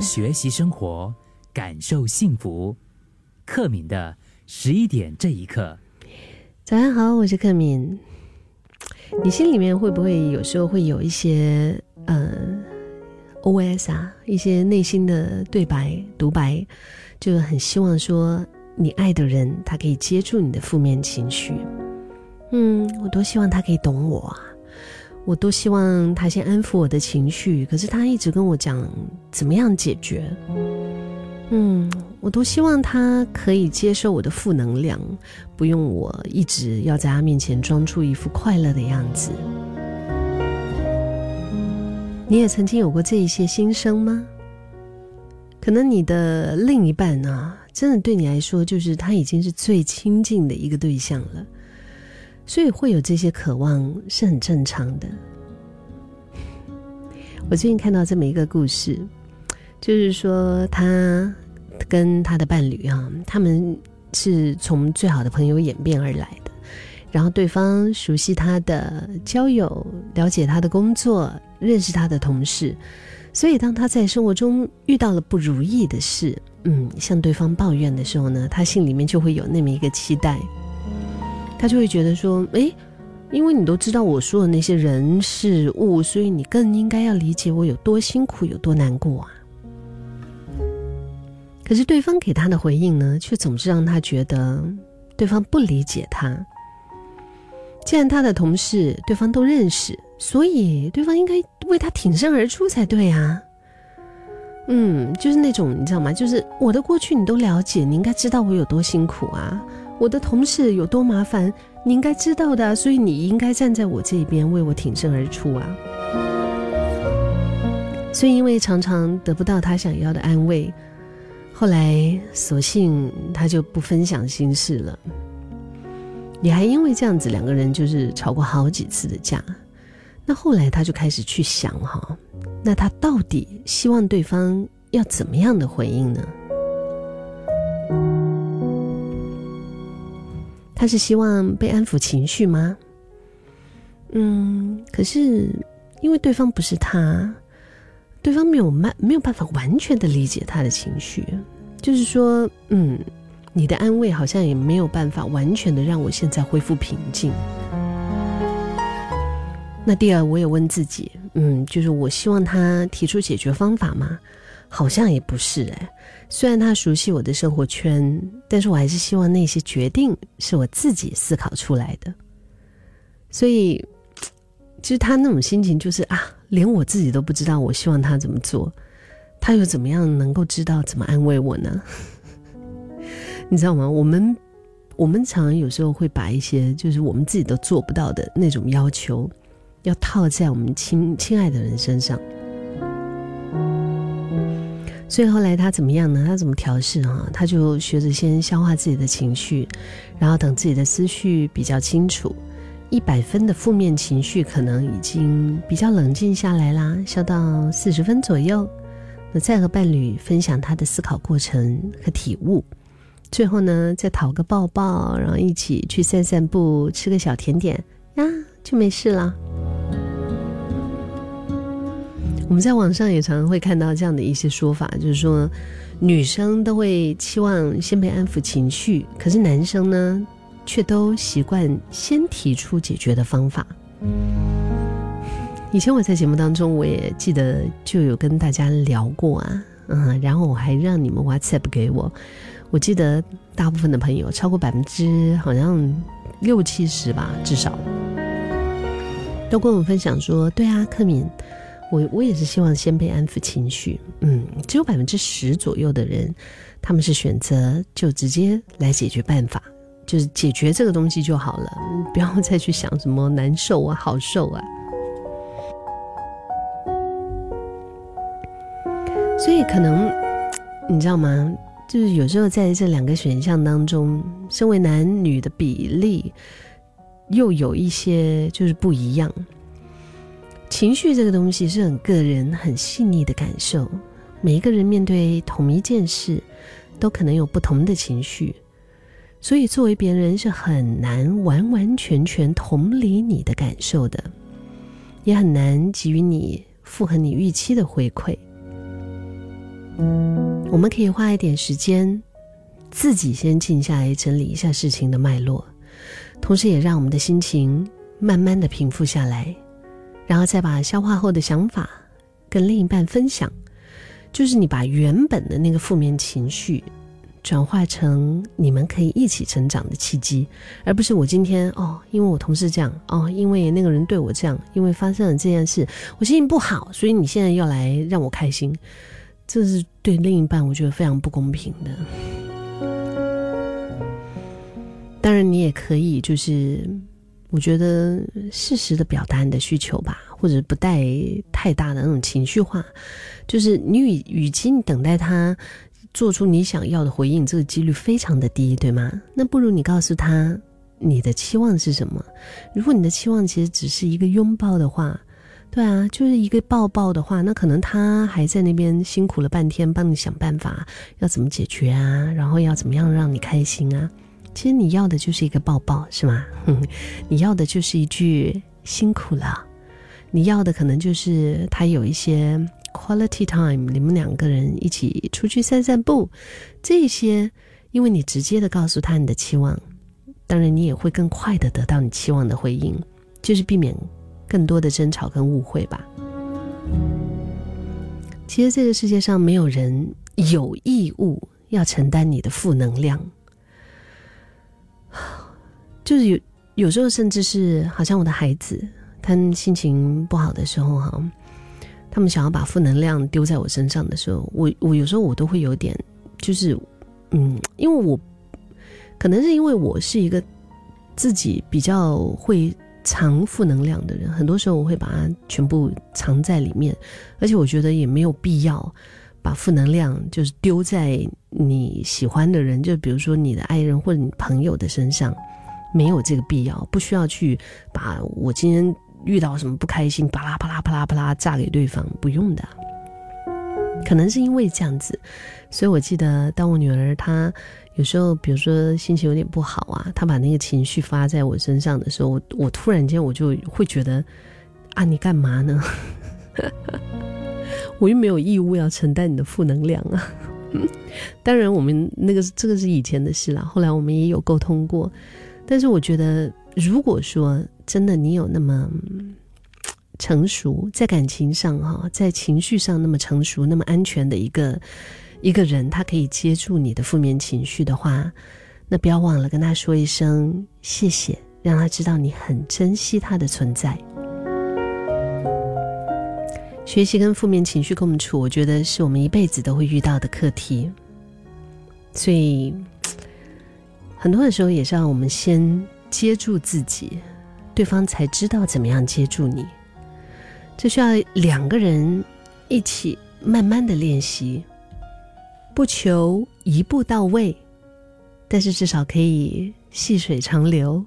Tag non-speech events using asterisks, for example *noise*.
学习生活，感受幸福。克敏的十一点这一刻，早上好，我是克敏。你心里面会不会有时候会有一些呃 OS 啊，一些内心的对白独白，就很希望说你爱的人他可以接住你的负面情绪。嗯，我多希望他可以懂我啊。我多希望他先安抚我的情绪，可是他一直跟我讲怎么样解决。嗯，我都希望他可以接受我的负能量，不用我一直要在他面前装出一副快乐的样子。你也曾经有过这一些心声吗？可能你的另一半啊，真的对你来说，就是他已经是最亲近的一个对象了。所以会有这些渴望是很正常的。*laughs* 我最近看到这么一个故事，就是说他跟他的伴侣啊，他们是从最好的朋友演变而来的，然后对方熟悉他的交友，了解他的工作，认识他的同事，所以当他在生活中遇到了不如意的事，嗯，向对方抱怨的时候呢，他心里面就会有那么一个期待。他就会觉得说：“哎，因为你都知道我说的那些人事物，所以你更应该要理解我有多辛苦、有多难过啊。”可是对方给他的回应呢，却总是让他觉得对方不理解他。既然他的同事对方都认识，所以对方应该为他挺身而出才对啊。嗯，就是那种你知道吗？就是我的过去你都了解，你应该知道我有多辛苦啊。我的同事有多麻烦，你应该知道的，所以你应该站在我这边，为我挺身而出啊！所以，因为常常得不到他想要的安慰，后来索性他就不分享心事了。也还因为这样子，两个人就是吵过好几次的架。那后来他就开始去想哈，那他到底希望对方要怎么样的回应呢？他是希望被安抚情绪吗？嗯，可是因为对方不是他，对方没有慢没有办法完全的理解他的情绪，就是说，嗯，你的安慰好像也没有办法完全的让我现在恢复平静。那第二，我也问自己，嗯，就是我希望他提出解决方法吗？好像也不是哎。虽然他熟悉我的生活圈，但是我还是希望那些决定是我自己思考出来的。所以，*tsk* 其实他那种心情就是啊，连我自己都不知道我希望他怎么做，他又怎么样能够知道怎么安慰我呢？*laughs* 你知道吗？我们我们常有时候会把一些就是我们自己都做不到的那种要求，要套在我们亲亲爱的人身上。所以后来他怎么样呢？他怎么调试哈？他就学着先消化自己的情绪，然后等自己的思绪比较清楚，一百分的负面情绪可能已经比较冷静下来啦，消到四十分左右，那再和伴侣分享他的思考过程和体悟，最后呢再讨个抱抱，然后一起去散散步，吃个小甜点呀，就没事了。我们在网上也常常会看到这样的一些说法，就是说，女生都会期望先被安抚情绪，可是男生呢，却都习惯先提出解决的方法。以前我在节目当中，我也记得就有跟大家聊过啊，嗯，然后我还让你们 WhatsApp 给我，我记得大部分的朋友超过百分之好像六七十吧，至少都跟我分享说，对啊，克敏。我我也是希望先被安抚情绪，嗯，只有百分之十左右的人，他们是选择就直接来解决办法，就是解决这个东西就好了，不要 *laughs* 再去想什么难受啊、好受啊。所以可能你知道吗？就是有时候在这两个选项当中，身为男女的比例又有一些就是不一样。情绪这个东西是很个人、很细腻的感受，每一个人面对同一件事，都可能有不同的情绪，所以作为别人是很难完完全全同理你的感受的，也很难给予你符合你预期的回馈。我们可以花一点时间，自己先静下来整理一下事情的脉络，同时也让我们的心情慢慢的平复下来，然后再把消化后的想法跟另一半分享，就是你把原本的那个负面情绪。转化成你们可以一起成长的契机，而不是我今天哦，因为我同事这样哦，因为那个人对我这样，因为发生了这件事，我心情不好，所以你现在要来让我开心，这是对另一半我觉得非常不公平的。当然，你也可以就是，我觉得适时的表达你的需求吧，或者不带太大的那种情绪化，就是你与与其你等待他。做出你想要的回应，这个几率非常的低，对吗？那不如你告诉他你的期望是什么。如果你的期望其实只是一个拥抱的话，对啊，就是一个抱抱的话，那可能他还在那边辛苦了半天，帮你想办法要怎么解决啊，然后要怎么样让你开心啊。其实你要的就是一个抱抱，是吗？你要的就是一句辛苦了，你要的可能就是他有一些。Quality time，你们两个人一起出去散散步，这些，因为你直接的告诉他你的期望，当然你也会更快的得到你期望的回应，就是避免更多的争吵跟误会吧。其实这个世界上没有人有义务要承担你的负能量，就是有有时候甚至是好像我的孩子，他们心情不好的时候哈。他们想要把负能量丢在我身上的时候，我我有时候我都会有点，就是，嗯，因为我可能是因为我是一个自己比较会藏负能量的人，很多时候我会把它全部藏在里面，而且我觉得也没有必要把负能量就是丢在你喜欢的人，就比如说你的爱人或者你朋友的身上，没有这个必要，不需要去把我今天。遇到什么不开心，啪啦啪啦啪啦啪啦炸给对方，不用的。可能是因为这样子，所以我记得，当我女儿她有时候，比如说心情有点不好啊，她把那个情绪发在我身上的时候，我我突然间我就会觉得，啊，你干嘛呢？*laughs* 我又没有义务要承担你的负能量啊。*laughs* 当然，我们那个这个是以前的事了，后来我们也有沟通过。但是我觉得，如果说真的你有那么成熟，在感情上哈，在情绪上那么成熟、那么安全的一个一个人，他可以接住你的负面情绪的话，那不要忘了跟他说一声谢谢，让他知道你很珍惜他的存在。学习跟负面情绪共处，我觉得是我们一辈子都会遇到的课题，所以。很多的时候也是让我们先接住自己，对方才知道怎么样接住你。这需要两个人一起慢慢的练习，不求一步到位，但是至少可以细水长流。